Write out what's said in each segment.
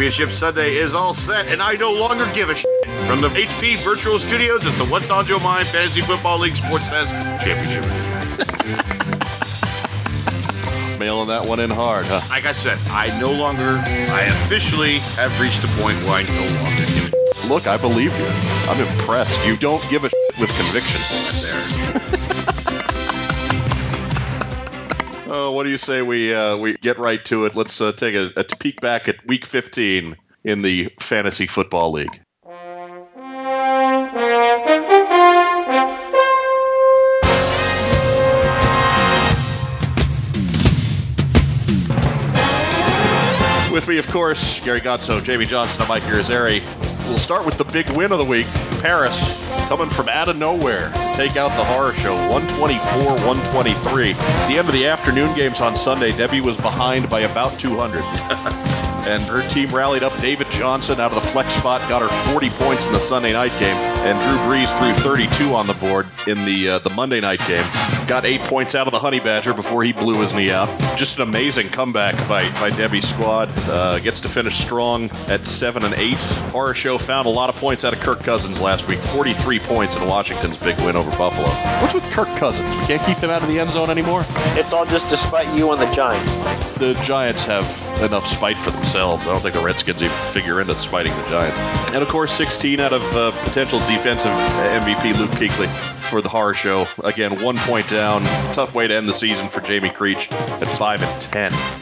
Championship Sunday is all set, and I no longer give a shit. From the HP Virtual Studios, it's the What's on Your Mind Fantasy Football League Sports Fest Championship. Mailing that one in hard, huh? Like I said, I no longer, I officially have reached a point where I no longer give a shit. Look, I believe you. I'm impressed. You don't give a shit with conviction. There. Oh, what do you say we uh, we get right to it? Let's uh, take a, a peek back at Week 15 in the Fantasy Football League. With me, of course, Gary Gotso, Jamie Johnson, and Mike Irizarry. We'll start with the big win of the week. Paris coming from out of nowhere to take out the horror show 124 123. The end of the afternoon games on Sunday, Debbie was behind by about 200. and her team rallied up David Johnson out of the flex spot, got her 40 points in the Sunday night game, and Drew Brees threw 32 on the board in the uh, the Monday night game. Got eight points out of the Honey Badger before he blew his knee out. Just an amazing comeback by by Debbie's squad. Uh, gets to finish strong at seven and eight. Horror Show found a lot of points out of Kirk Cousins last week. 43 points in Washington's big win over Buffalo. What's with Kirk Cousins? We can't keep him out of the end zone anymore. It's all just despite you and the Giants. The Giants have enough spite for themselves. I don't think the Redskins even figure into spiting the Giants. And of course, 16 out of uh, potential defensive MVP Luke Kuechly for the horror show. Again, one point down. Tough way to end the season for Jamie Creech at 5 and 10.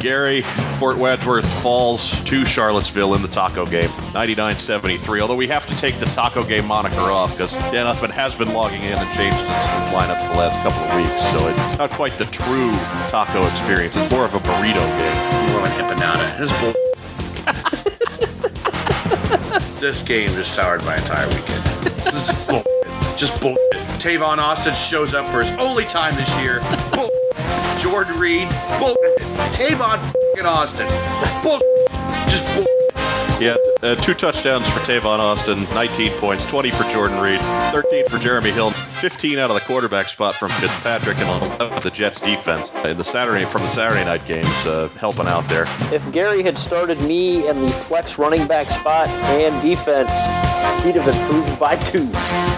Gary, Fort Wadsworth falls to Charlottesville in the taco game, 99-73. Although we have to take the taco game moniker off because Dan Uthman has been logging in and changed his, his for the last couple of weeks. So it's not quite the true taco experience. It's more of a burrito game. More like empanada. This bull. this game just soured my entire weekend. This is bull. Just bull. Tavon Austin shows up for his only time this year. Bull. Jordan Reed. Bull. Tavon f***ing Austin. Bull. Just bull. Yeah, uh, two touchdowns for Tavon Austin, 19 points, 20 for Jordan Reed, 13 for Jeremy Hill, 15 out of the quarterback spot from Fitzpatrick, and 11 for the Jets defense in the Saturday from the Saturday night games, uh, helping out there. If Gary had started me in the flex running back spot and defense, he'd have improved by two.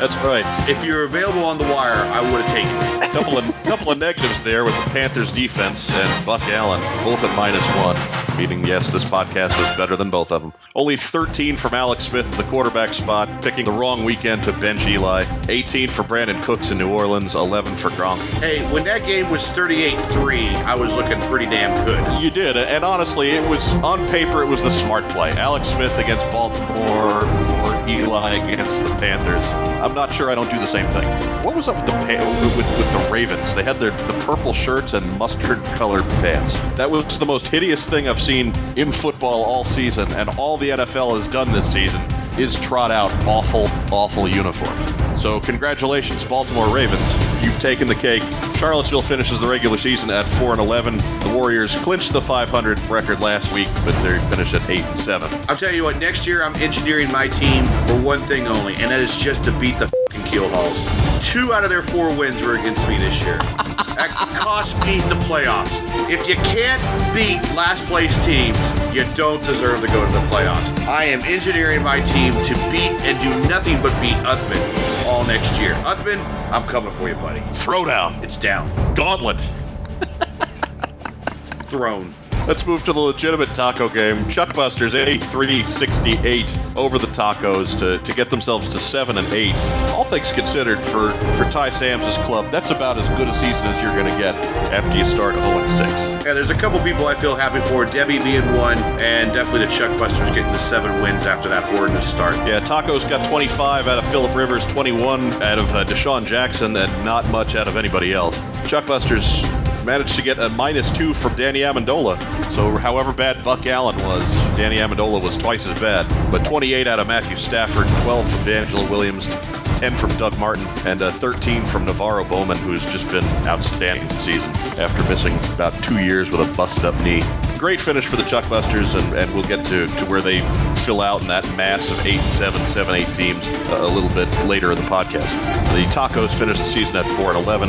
That's right. If you're available on the wire, I would have taken it. A couple of couple of negatives there with the Panthers defense and Buck Allen, both at minus one. Meaning, yes, this podcast was better than both of them. Only 13 from Alex Smith at the quarterback spot, picking the wrong weekend to bench Eli. 18 for Brandin Cooks in New Orleans, 11 for Gronk. Hey, when that game was 38-3, I was looking pretty damn good. You did, and honestly, it was on paper. It was the smart play. Alex Smith against Baltimore or Eli against the Panthers. I'm not sure I don't do the same thing. What was up with the with, with the Ravens? They had their the purple shirts and mustard colored pants. That was the most hideous thing I've seen in football all season, and all the NFL has done this season is trot out awful, awful uniforms. So congratulations, Baltimore Ravens. You've taken the cake. Charlottesville finishes the regular season at 4 and 11. The Warriors clinched the 500 record last week, but they finished at 8 and 7. I'll tell you what, next year I'm engineering my team for one thing only, and that is just to beat the fucking Keel Halls. Two out of their four wins were against me this year. That cost me the playoffs. If you can't beat last place teams, you don't deserve to go to the playoffs. I am engineering my team to beat and do nothing but beat Uthman all next year. Uthman, I'm coming for you, buddy. Throwdown. It's down. Gauntlet. Throne. Let's move to the legitimate taco game. Chuckbusters 83-68 over the tacos to, to get themselves to 7 and 8. All things considered for, for Ty Sam's club, that's about as good a season as you're going to get after you start 0 and 6. Yeah, there's a couple people I feel happy for. Debbie being one, and definitely the Chuckbusters getting the seven wins after that horrendous start. Yeah, Tacos got 25 out of Philip Rivers, 21 out of uh, DeSean Jackson, and not much out of anybody else. Chuckbusters managed to get a minus two from Danny Amendola. So, however bad Buck Allen was, Danny Amendola was twice as bad. But 28 out of Matthew Stafford, 12 from DeAngelo Williams, 10 from Doug Martin, and uh, 13 from NaVorro Bowman, who's just been outstanding this season after missing about two years with a busted up knee. Great finish for the Chuckbusters, and, and we'll get to, to where they fill out in that mass of 8 7, 7 8 teams uh, a little bit later in the podcast. The Tacos finished the season at 4 and 11.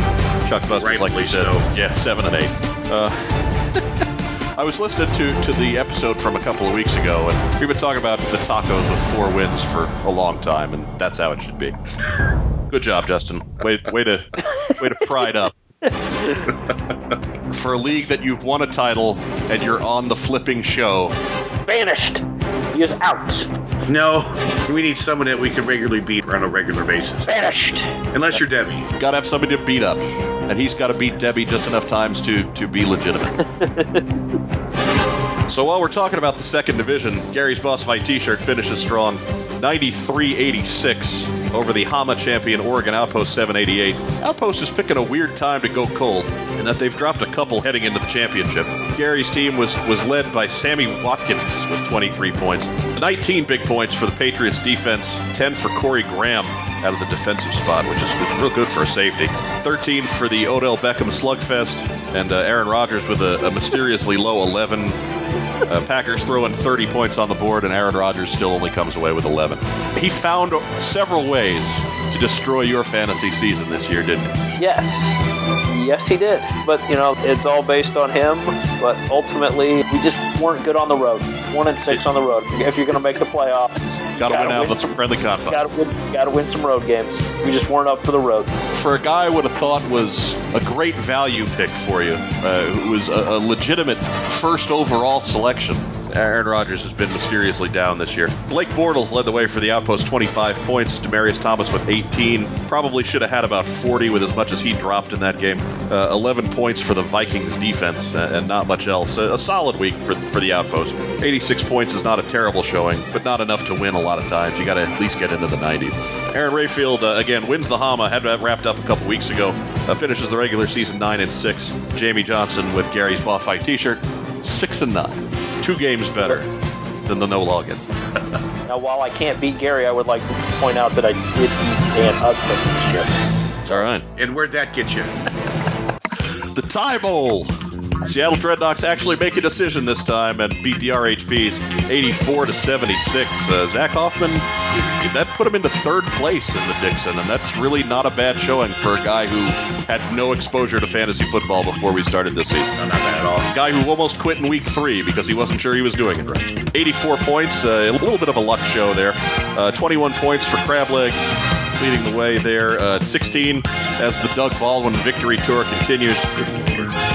Chuckbusters, like Rightfully you said, so. yeah, 7 and 8. Uh, I was listening to, to the episode from a couple of weeks ago, and we've been talking about the tacos with four wins for a long time, and that's how it should be. Good job, Justin. Way, way to way to pride up. For a league that you've won a title and you're on the flipping show, Banished. He is out. No, we need someone that we can regularly beat on a regular basis. Banished. Unless you're Debbie. gotta have somebody to beat up, and he's got to beat Debbie just enough times to to be legitimate. so while we're talking about the second division, Gary's Boss Fight T-shirt finishes strong, 93-86 over the Hama champion Oregon Outpost 788. Outpost is picking a weird time to go cold, and that they've dropped a couple heading into the championship. Gary's team was was led by Sammy Watkins with 23 points, 19 big points for the Patriots defense, 10 for Corey Graham out of the defensive spot, which is real good for a safety. 13 for the Odell Beckham slugfest, and uh, Aaron Rodgers with a, a mysteriously low 11. Uh, Packers throwing 30 points on the board, and Aaron Rodgers still only comes away with 11. He found several ways to destroy your fantasy season this year, didn't he? Yes. Yes, he did. But, you know, it's all based on him. But ultimately, we just weren't good on the road. One and six on the road. If you're going to make the playoffs, Got to win out of the some, friendly confines. Got to win. Got to win some road games. We just weren't up for the road. For a guy I would have thought was a great value pick for you, uh, who was a, a legitimate first overall selection, Aaron Rodgers has been mysteriously down this year. Blake Bortles led the way for the Outpost, 25 points. Demaryius Thomas with 18. Probably should have had about 40 with as much as he dropped in that game. Uh, 11 points for the Vikings defense uh, and not much else. A, solid week for, for the Outpost. 86 points is not a terrible showing, but not enough to win a lot of times. You got to at least get into the 90s. Aaron Rayfield uh, again wins the Hama. Had that wrapped up a couple weeks ago. Uh, finishes the regular season nine and six. Jamie Johnson with Gary's Ball Fight T-shirt, six and nine. Two games better than the no login. Now, while I can't beat Gary, I would like to point out that I did beat Dan Hudson this year. It's all right. And where'd that get you? The tie bowl. Seattle Dreadnoughts actually make a decision this time and beat the RHPs 84 to 76. Uh, Zach Hoffman, that put him into third place in the Dixon, and that's really not a bad showing for a guy who had no exposure to fantasy football before we started this season. No, not bad at all. Guy who almost quit in week three because he wasn't sure he was doing it right. 84 points, uh, a little bit of a luck show there. Uh, 21 points for Crableg, leading the way there. Uh, 16 as the Doug Baldwin victory tour continues.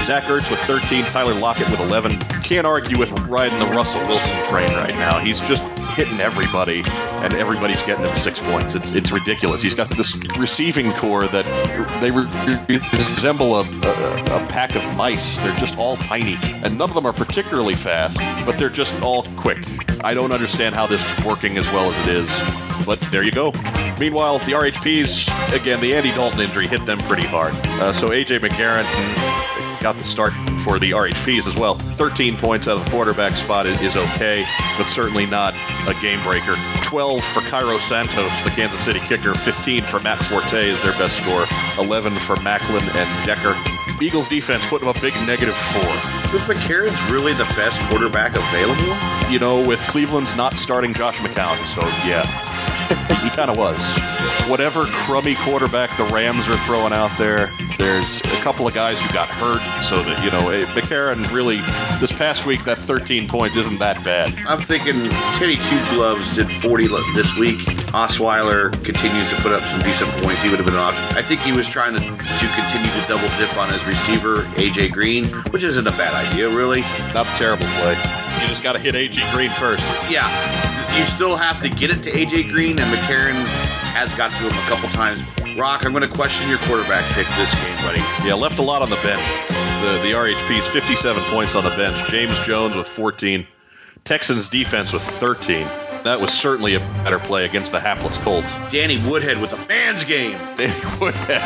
Zach Ertz with 13, Tyler Lockett with 11. Can't argue with riding the Russell Wilson train right now. He's just hitting everybody, and everybody's getting him six points. It's, it's ridiculous. He's got this receiving corps that they re- resemble a, a, a pack of mice. They're just all tiny, and none of them are particularly fast, but they're just all quick. I don't understand how this is working as well as it is, but there you go. Meanwhile, the RHPs, again, the Andy Dalton injury hit them pretty hard. Uh, so AJ McCarron got the start for the RHPs as well. 13 points out of the quarterback spot is, okay, but certainly not a game breaker. 12 for Cairo Santos, the Kansas City kicker. 15 for Matt Forte is their best score. 11 for Maclin and Decker. Eagles defense put them a big negative four. Was McCarron's really the best quarterback available? You know, with Cleveland's not starting Josh McCown, so yeah, he kind of was. Whatever crummy quarterback the Rams are throwing out there, there's couple of guys who got hurt, so that you know, eh, McCarron really this past week that 13 points isn't that bad. I'm thinking Teddy Two Gloves did 40 this week. Osweiler continues to put up some decent points. He would have been an option. I think he was trying to, to continue to double dip on his receiver, AJ Green, which isn't a bad idea, really. Not a terrible play. You just got to hit AJ Green first. Yeah, you still have to get it to AJ Green, and McCarron has got to him a couple times. Rock, I'm going to question your quarterback pick this game, buddy. Yeah, left a lot on the bench. The the RHP's 57 points on the bench. James Jones with 14. Texans defense with 13. That was certainly a better play against the hapless Colts. Danny Woodhead with a man's game. Danny Woodhead,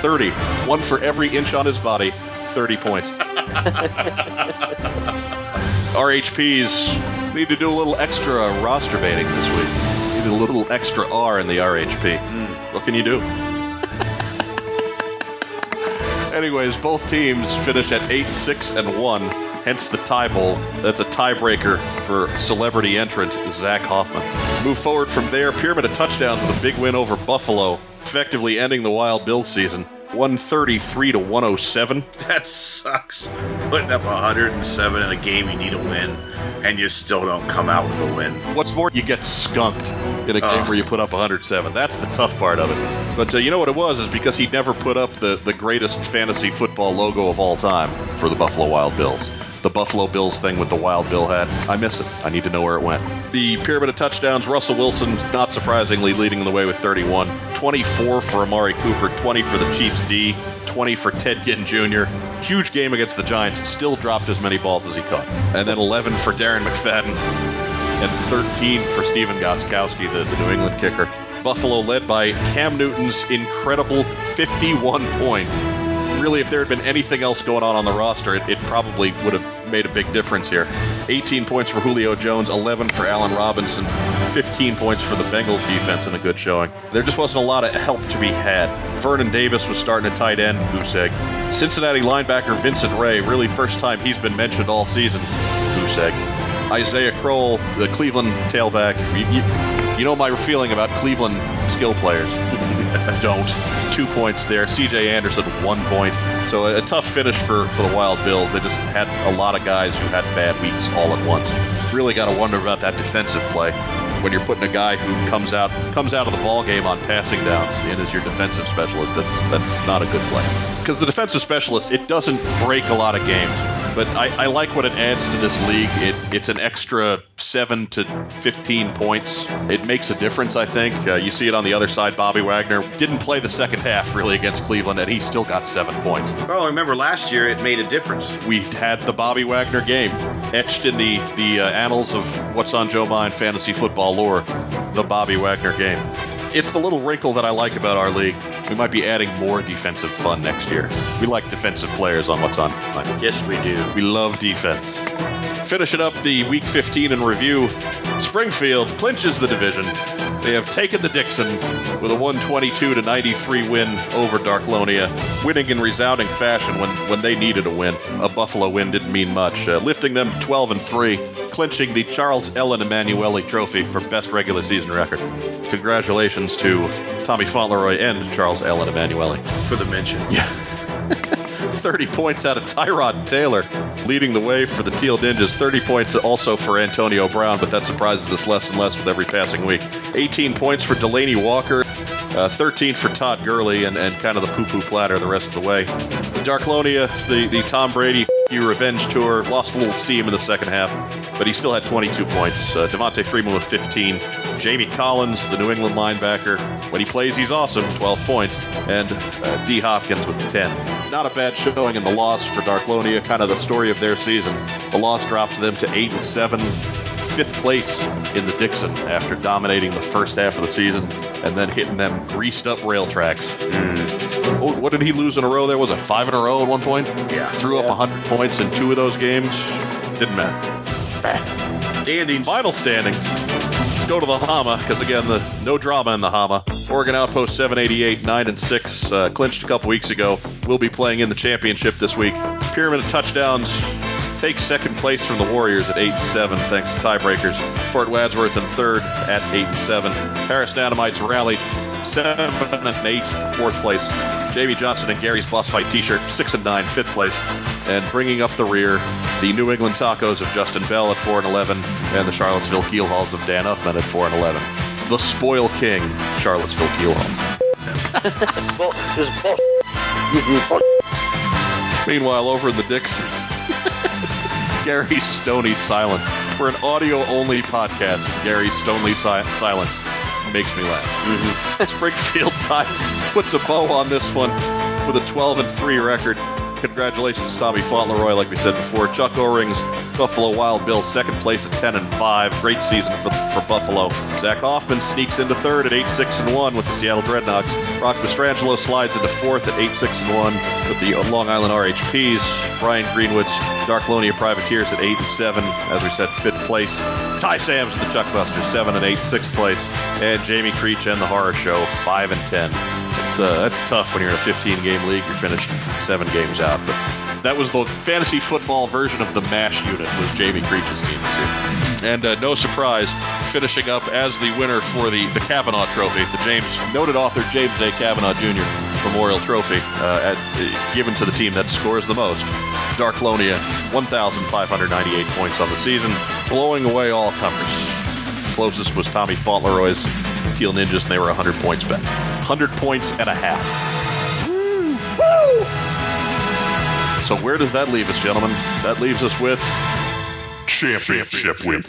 30. One for every inch on his body, 30 points. RHPs need to do a little extra roster baiting this week. A little extra R in the RHP. What can you do? Anyways, both teams finish at 8 6 and 1, hence the tie bowl. That's a tiebreaker for celebrity entrant Zach Hoffman. Move forward from there, Pyramid of Touchdowns with a big win over Buffalo, effectively ending the Wild Bills season. 133 to 107. That sucks. Putting up 107 in a game you need to win, and you still don't come out with a win. What's more, you get skunked in a game where you put up 107. That's the tough part of it. But uh, you know what it was is because he never put up the, the greatest fantasy football logo of all time for the Buffalo Wild Bills. The Buffalo Bills thing with the Wild Bill hat. I miss it. I need to know where it went. The pyramid of touchdowns, Russell Wilson, not surprisingly, leading the way with 31. 24 for Amari Cooper, 20 for the Chiefs D, 20 for Ted Ginn Jr. Huge game against the Giants, still dropped as many balls as he caught. And then 11 for Darren McFadden, and 13 for Stephen Gostkowski, the, the New England kicker. Buffalo led by Cam Newton's incredible 51 points. Really, if there had been anything else going on on the roster, it, it probably would have made a big difference here. 18 points for Julio Jones, 11 for Allen Robinson, 15 points for the Bengals defense, and a good showing. There just wasn't a lot of help to be had. Vernon Davis was starting at tight end, goose egg. Cincinnati linebacker Vincent Ray, really first time he's been mentioned all season, goose egg. Isaiah Crowell, the Cleveland tailback. You, you, you know my feeling about Cleveland skill players. Don't. Two points there. CJ Anderson, one point. So a, tough finish for, for the Wild Bills. They just had a lot of guys who had bad weeks all at once. Really got to wonder about that defensive play when you're putting a guy who comes out comes out of the ball game on passing downs in as your defensive specialist. That's that's not a good play. Because the defensive specialist, it doesn't break a lot of games. But I, I like what it adds to this league. It, it's an extra 7 to 15 points. It makes a difference, I think. Uh, you see it on the other side. Bobby Wagner didn't play the second half really against Cleveland, and he still got seven points. Well, remember last year it made a difference. We had the Bobby Wagner game etched in the, the uh, annals of what's on Joe Mine fantasy football lore, the Bobby Wagner game. It's the little wrinkle that I like about our league. We might be adding more defensive fun next year. We like defensive players on what's on. Yes, we do. We love defense. Finishing up the Week 15 in review, Springfield clinches the division. They have taken the Dixon with a 122 to 93 win over Darklonia, winning in resounding fashion when, when they needed a win. A Buffalo win didn't mean much, uh, lifting them 12 and 3, clinching the Charles Ellen Emanuele Trophy for best regular season record. Congratulations to Tommy Fauntleroy and Charles Ellen Emanuele. For the mention. 30 points out of Tyrod Taylor, leading the way for the Teal Ninjas. 30 points also for Antonio Brown, but that surprises us less and less with every passing week. 18 points for Delanie Walker, uh, 13 for Todd Gurley, and, and kind of the poo poo platter the rest of the way. Darklonia, the, the Tom Brady revenge tour, lost a little steam in the second half, but he still had 22 points. Uh, Devonta Freeman with 15. Jamie Collins, the New England linebacker, when he plays, he's awesome, 12 points. And uh, D. Hopkins with 10. Not a bad showing in the loss for Darklonia, kind of the story of their season. The loss drops them to 8 and 7, fifth place in the Dixon after dominating the first half of the season and then hitting them greased up rail tracks. Mm. Oh, what did he lose in a row there? Was it five in a row at one point? Yeah. Threw up Yeah. 100 points in two of those games. Didn't matter. Standings. Final standings. Go to the Hama because again, the no drama in the Hama. Oregon Outpost 788, nine and six, uh, clinched a couple weeks ago. We'll be playing in the championship this week. Pyramid of touchdowns takes second place from the Warriors at eight and seven, thanks to tiebreakers. Fort Wadsworth in third at eight and seven. Paris Dynamites rallied seven and eight for fourth place. Jamie Johnson and Gary's Boss Fight T-shirt six and nine, fifth place. And bringing up the rear, the New England Tacos of Justin Bell at four and eleven, and the Charlottesville Keel Halls of Dan Uthman at four and eleven. The Spoil King, Charlottesville Keel Halls. This is. This is. Meanwhile, over in the Dixon, Gary Stoney silence. We're an audio-only podcast. Gary Stoney si- silence makes me laugh. Mm-hmm. Springfield Tide puts a bow on this one with a 12 and 3 record. Congratulations, Tommy Fauntleroy, like we said before. Chuck O-Rings, Buffalo Wild Bills, second place at 10 and 5. Great season for, for Buffalo. Zach Hoffman sneaks into third at 8 6 and 1 with the Seattle Dreadnoughts. Rock Mastrangelo slides into fourth at 8 6 and 1 with the Long Island RHPs. Brian Greenwood's Darklonia Privateers at 8 and 7. As we said, fifth place. Ty Sams with the Chuckbusters, 7 and 8, sixth place. And Jamie Creech and the Horror Show, 5 and 10. It's, uh, that's tough when you're in a 15 game league. You're finished seven games out. But that was the fantasy football version of the MASH unit, was Jamie Creech's team this year. And uh, no surprise, finishing up as the winner for the, the Kavanaugh Trophy, the James noted author James A. Kavanaugh Jr. Memorial Trophy uh, at, given to the team that scores the most. Darklonia, 1,598 points on the season, blowing away all comers. Closest was Tommy Fauntleroy's Teal Ninjas, and they were 100 points back. 100 points and a half. So where does that leave us, gentlemen? That leaves us with Championship win.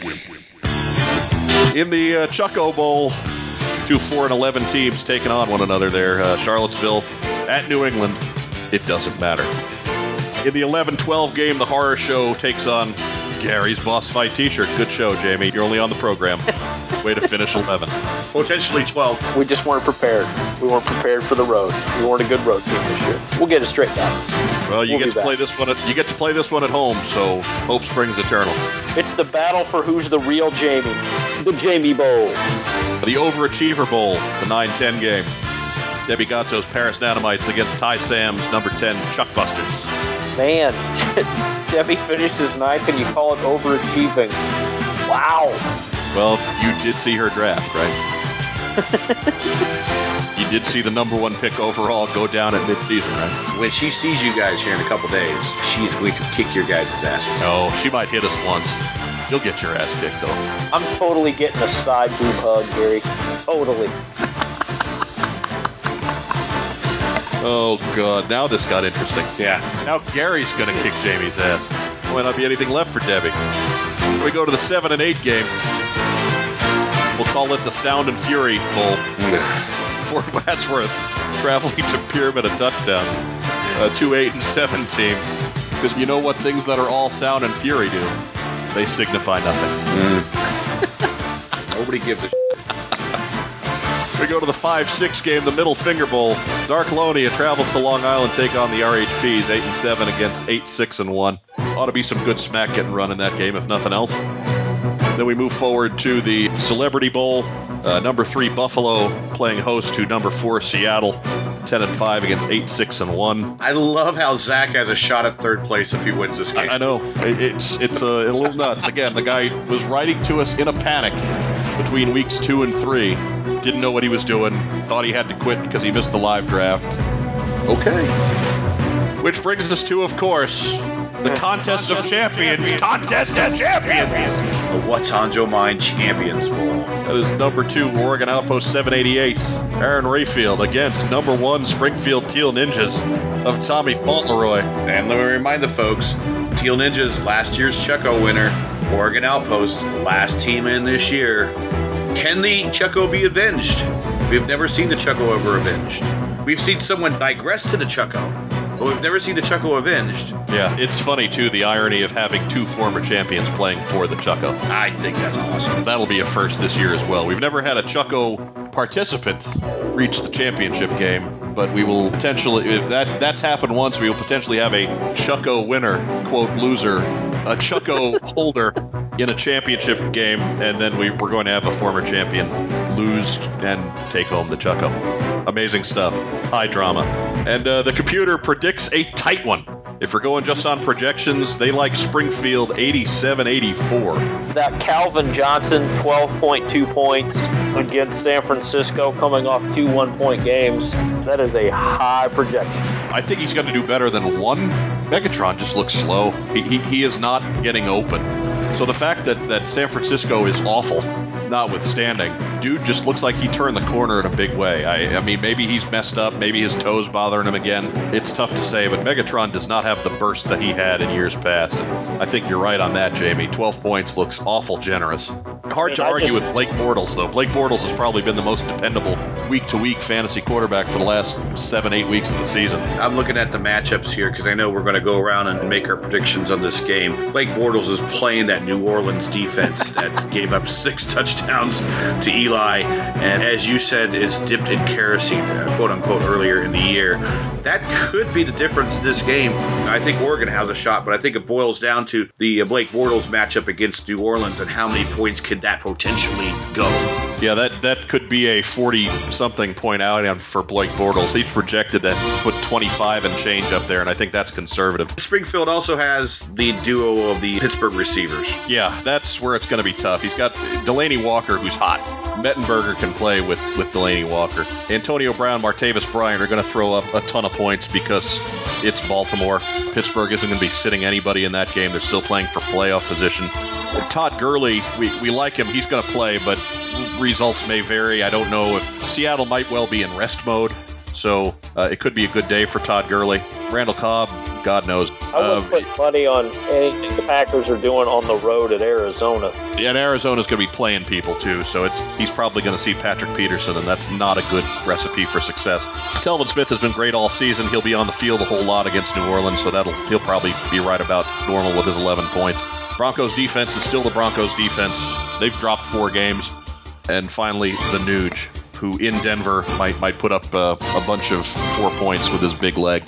in the uh, Chucko Bowl. Two four and eleven teams taking on one another there. Uh, Charlottesville at New England. It doesn't matter. In the 11-12 game, the horror show takes on Gary's Boss Fight T-shirt. Good show, Jamie. You're only on the program. Way to finish 11th. Potentially 12. We just weren't prepared. We weren't prepared for the road. We weren't a good road team this year. We'll get it straightened out. Well, you We'll get to back. play this one. At, you get to play this one at home, so hope springs eternal. It's the battle for who's the real Jamie. The Jamie Bowl. The Overachiever Bowl, the 9-10 game. Debbie Gazzo's Paris Nanomites against Ty Sam's number 10 Chuckbusters. Man, Debbie finished his ninth and you call it overachieving. Wow. Well, you did see her draft, right? you did see the number one pick overall go down at midseason, right? When she sees you guys here in a couple days, she's going to kick your guys' asses. No, she might hit us once. You'll get your ass kicked, though. I'm totally getting a side boob hug, Gary. Totally. Oh, God. Now this got interesting. Yeah. Now Gary's going to kick Jamie's ass. Might not be anything left for Debbie. We go to the 7 and 8 game. We'll call it the Sound and Fury Bowl. Fort Wadsworth traveling to Pyramid a touchdown. Uh, two eight and seven teams. Because you know what things that are all sound and fury do? They signify nothing. Nobody gives a We go to the 5 6 game, the Middle Finger Bowl. Darklonia travels to Long Island, take on the RHPs, 8 and 7 against 8 6 and 1. Ought to be some good smack getting run in that game, if nothing else. Then we move forward to the Celebrity Bowl. Uh, number 3 Buffalo playing host to number 4 Seattle, 10 and 5 against 8 6 and 1. I love how Zach has a shot at third place if he wins this game. I know it, it's it's a, a little nuts. Again, the guy was writing to us in a panic between weeks two and three. Didn't know what he was doing. Thought he had to quit because he missed the live draft. Okay. Which brings us to, of course, the contest of champions. Contest of champions. The What's on Joe Mind Champions Bowl. That is number two, Oregon Outpost 788. Aaron Rayfield against number one, Springfield Teal Ninjas of Tommy Fauntleroy. And let me remind the folks Teal Ninjas, last year's Chucko winner. Oregon Outpost, last team in this year. Can the Chucko be avenged? We've never seen the Chucko ever avenged. We've seen someone digress to the Chucko, but we've never seen the Chucko avenged. Yeah, it's funny too the irony of having two former champions playing for the Chucko. I think that's awesome. That'll be a first this year as well. We've never had a Chucko participant reach the championship game, but we will potentially if that that's happened once. We will potentially have a Chucko winner, quote loser, a Chucko holder in a championship game, and then we, we're going to have a former champion lose and take home the Chucko. Amazing stuff. High drama. And uh, the computer predicts a tight one. If we're going just on projections, they like Springfield 87 84. That Calvin Johnson, 12.2 points against San Francisco, coming off two one point games. That is a high projection. I think he's going to do better than one. Megatron just looks slow. He, he, he is not getting open. So the fact that, that San Francisco is awful, notwithstanding, dude just looks like he turned the corner in a big way. I, I mean, maybe he's messed up. Maybe his toes bothering him again. It's tough to say, but Megatron does not have the burst that he had in years past. And I think you're right on that, Jamie. 12 points looks awful generous. Hard to I argue just- with Blake Bortles, though. Blake Bortles has probably been the most dependable week to week fantasy quarterback for the last seven, eight weeks of the season. I'm looking at the matchups here because I know we're going to go around and make our predictions on this game. Blake Bortles is playing that New Orleans defense that gave up six touchdowns to Eli, and as you said, is dipped in kerosene, quote unquote, earlier in the year. That could be the difference in this game. I think Oregon has a shot, but I think it boils down to the Blake Bortles matchup against New Orleans and how many points could that potentially go. Yeah, that that could be a 40 something point out for Blake Bortles. He's projected to put 25 and change up there, and I think that's conservative. Springfield also has the duo of the Pittsburgh receivers. Yeah, that's where it's going to be tough. He's got Delanie Walker, who's hot. Mettenberger can play with, with Delanie Walker. Antonio Brown, Martavis Bryant are going to throw up a ton of points because it's Baltimore. Pittsburgh isn't going to be sitting anybody in that game. They're still playing for playoff position. Todd Gurley, we, we like him. He's going to play, but results may vary. I don't know if Seattle might well be in rest mode. So uh, it could be a good day for Todd Gurley. Randall Cobb, God knows. I would uh, put money on anything the Packers are doing on the road at Arizona. Yeah, and Arizona's going to be playing people too, so it's he's probably going to see Patrick Peterson, and that's not a good recipe for success. Telvin Smith has been great all season. He'll be on the field a whole lot against New Orleans, so that'll he'll probably be right about normal with his 11 points. Broncos defense is still the Broncos defense. They've dropped four games, and finally the Nuge who in Denver might might put up uh, a bunch of four points with his big leg.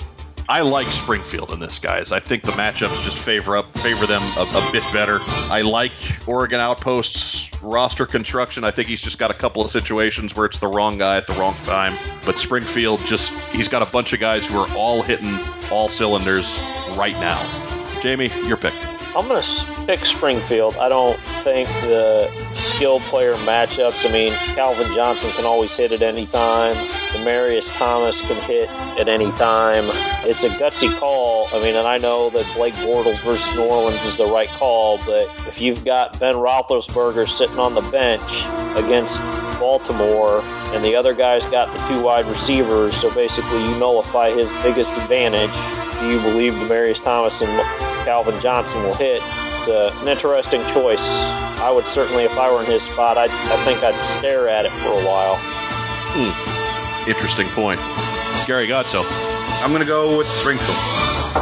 I like Springfield in this, guys. I think the matchups just favor up favor them a, a, bit better. I like Oregon Outpost's roster construction. I think he's just got a couple of situations where it's the wrong guy at the wrong time. But Springfield just he's got a bunch of guys who are all hitting all cylinders right now. Jamie, your pick. I'm going to pick Springfield. I don't think the skill player matchups. I mean, Calvin Johnson can always hit at any time. Demaryius Thomas can hit at any time. It's a gutsy call. I mean, and I know that Blake Bortles versus New Orleans is the right call, but if you've got Ben Roethlisberger sitting on the bench against Baltimore, and the other guy's got the two wide receivers, so basically you nullify his biggest advantage. Do you believe Demaryius Thomas and Calvin Johnson will hit? It's a, an interesting choice. I would certainly, if I were in his spot, I, I think I'd stare at it for a while. Hmm. Interesting point. Gary Gotso. I'm going to go with Springfield.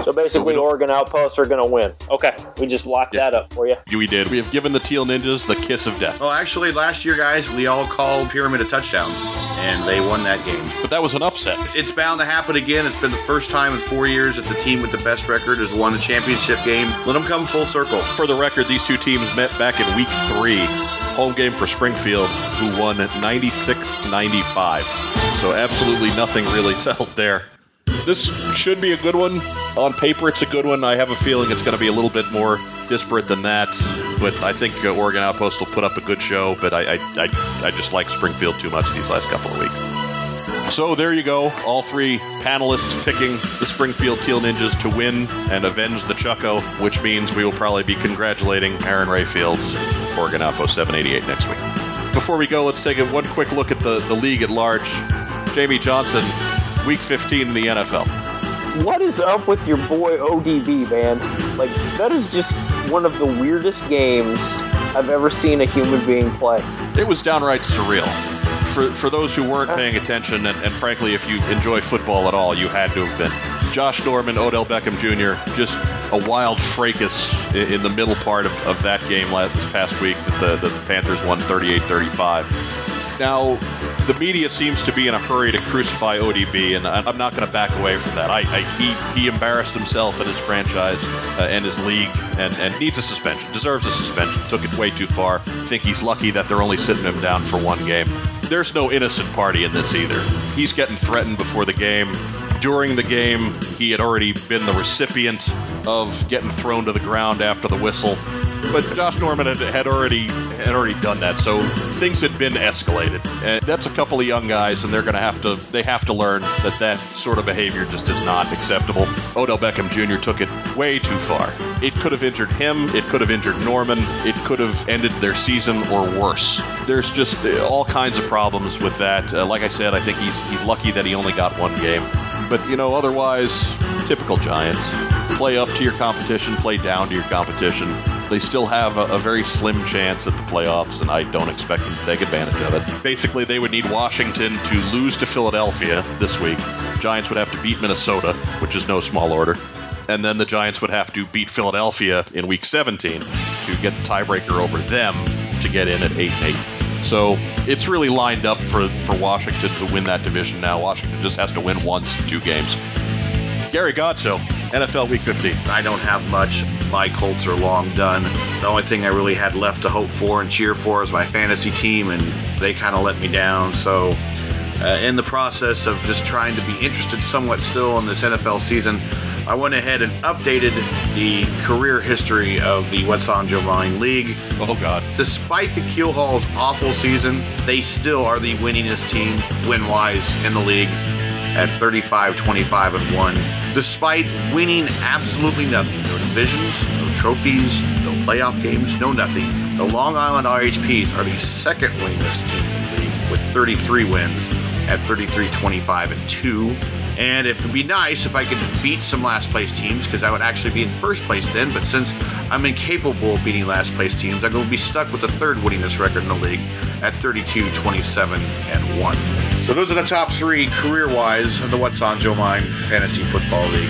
So basically, so Oregon Outposts are going to win. Okay, we just locked yeah. that up for you. We did. We have given the Teal Ninjas the kiss of death. Well, actually, last year, guys, we all called Pyramid of touchdowns, and they won that game. But that was an upset. It's, it's bound to happen again. It's been the first time in four years that the team with the best record has won a championship game. Let them come full circle. For the record, these two teams met back in week three home game for Springfield, who won 96 95. So, absolutely nothing really settled there this should be a good one. On paper, it's a good one. I have a feeling it's going to be a little bit more disparate than that. But I think uh, Oregon Outpost will put up a good show. But I, I, I, I just like Springfield too much these last couple of weeks. So there you go. All three panelists picking the Springfield Teal Ninjas to win and avenge the Chucko, which means we will probably be congratulating Aaron Rayfield's Oregon Outpost 788 next week. Before we go, let's take a one quick look at the, the league at large. Jamie Johnson, Week 15 in the NFL. What is up with your boy ODB, man? Like, that is just one of the weirdest games I've ever seen a human being play. It was downright surreal. For, for those who weren't paying uh. attention, and, and frankly, if you enjoy football at all, you had to have been. Josh Norman, Odell Beckham Jr., just a wild fracas in, in the middle part of, of that game last, this past week that the, that the Panthers won 38 35 now, the media seems to be in a hurry to crucify ODB, and I'm not going to back away from that. I, I, he, he embarrassed himself and his franchise uh, and his league and, and needs a suspension, deserves a suspension, took it way too far. Think he's lucky that they're only sitting him down for one game. There's no innocent party in this either. He's getting threatened before the game. During the game, he had already been the recipient of getting thrown to the ground after the whistle but Josh Norman had, had already had already done that, so things had been escalated. And that's a couple of young guys, and they're going to have to they have to learn that that sort of behavior just is not acceptable. Odell Beckham Jr. took it way too far. It could have injured him. It could have injured Norman. It could have ended their season or worse. There's just all kinds of problems with that. Uh, like I said, I think he's he's lucky that he only got one game. But you know, otherwise, typical Giants. Play up to your competition, play down to your competition they still have a, a, very slim chance at the playoffs, and I don't expect them to take advantage of it. Basically, they would need Washington to lose to Philadelphia this week. Giants would have to beat Minnesota, which is no small order. And then the Giants would have to beat Philadelphia in week 17 to get the tiebreaker over them to get in at 8 and 8. So it's really lined up for, for Washington to win that division now. Washington just has to win once, two games. Gary Gotso, NFL Week 15. I don't have much. my Colts are long done. The only thing I really had left to hope for and cheer for is my fantasy team, and they kind of let me down. So, uh, in the process of just trying to be interested somewhat still in this NFL season, I went ahead and updated the career history of the What's on Joe Mind League. Oh, God. Despite the Keel Hall's awful season, they still are the winningest team win wise in the league at 35, 25, and 1. Despite winning absolutely nothing no divisions, no trophies, no playoff games, no nothing the Long Island RHPs are the second winningest team in the league with 33 wins at 33, 25, and 2. And it would be nice if I could beat some last place teams because I would actually be in first place then. But since I'm incapable of beating last place teams, I'm going to be stuck with the third winningest record in the league at 32, 27, and 1. So those are the top three career wise in the What's on Joe Mind Fantasy Football League.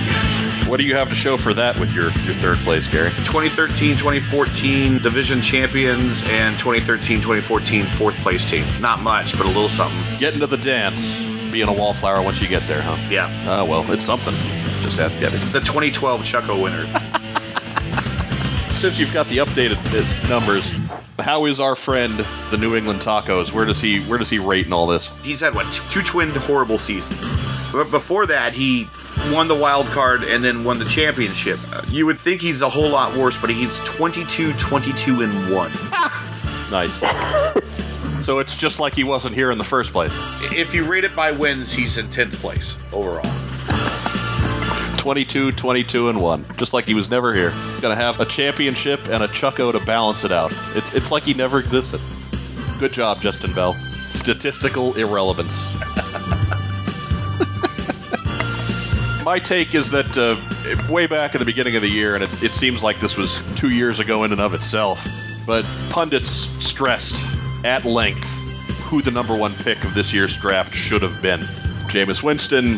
What do you have to show for that with your, your third place, Gary? 2013 2014 division champions and 2013 2014 fourth place team. Not much, but a little something. Get into the dance. Being a wallflower once you get there, huh? Yeah. Oh, well, it's something. Just ask Getty. The 2012 Chucko winner. Since you've got the updated numbers, how is our friend the New England Tacos? Where does he where does he rate in all this? He's had what two, two twin horrible seasons. But before that, he won the wild card and then won the championship. Uh, you would think he's a whole lot worse, but he's 22, 22, and one. Nice. so it's just like he wasn't here in the first place. If you rate it by wins, he's in 10th place overall. 22, 22, and 1. Just like he was never here. Gonna have a championship and a Chucko to balance it out. It's, it's like he never existed. Good job, Justin Bell. Statistical irrelevance. My take is that uh, way back at the beginning of the year, and it, it seems like this was two years ago in and of itself, but pundits stressed at length who the number one pick of this year's draft should have been. Jameis Winston,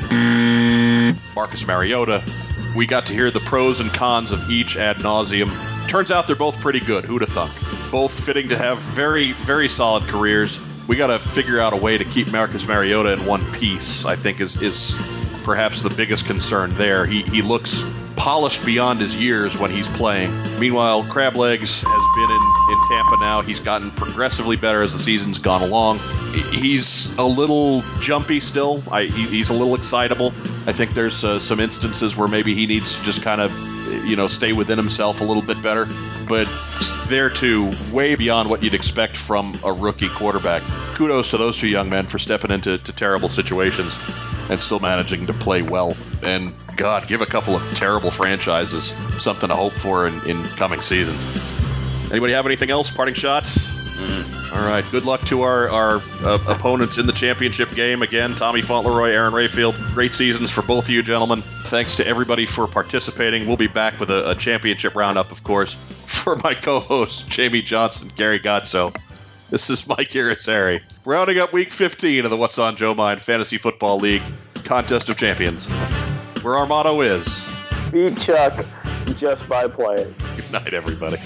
Marcus Mariota. We got to hear the pros and cons of each ad nauseum. Turns out they're both pretty good. Who'd have thunk? Both fitting to have very, very solid careers. We got to figure out a way to keep Marcus Mariota in one piece. I think is is perhaps the biggest concern there. He he looks polished beyond his years when he's playing. Meanwhile, Crab Legs has been in, in Tampa now. He's gotten progressively better as the season's gone along. He's a little jumpy still. I, he, he's a little excitable. I think there's uh, some instances where maybe he needs to just kind of, you know, stay within himself a little bit better. But there too, way beyond what you'd expect from a rookie quarterback. Kudos to those two young men for stepping into to terrible situations and still managing to play well. And God, give a couple of terrible franchises something to hope for in, in coming seasons. Anybody have anything else? Parting shot? Mm. All right. Good luck to our, our uh, opponents in the championship game. Again, Tommy Fauntleroy, Aaron Rayfield. Great seasons for both of you gentlemen. Thanks to everybody for participating. We'll be back with a, a championship roundup, of course. For my co-hosts, Jamie Johnson, Gary Gotso. This is Mike Irizarry. Rounding up week 15 of the What's on Joe Mind Fantasy Football League Contest of Champions, where our motto is Beat Chuck just by playing. Good night, everybody.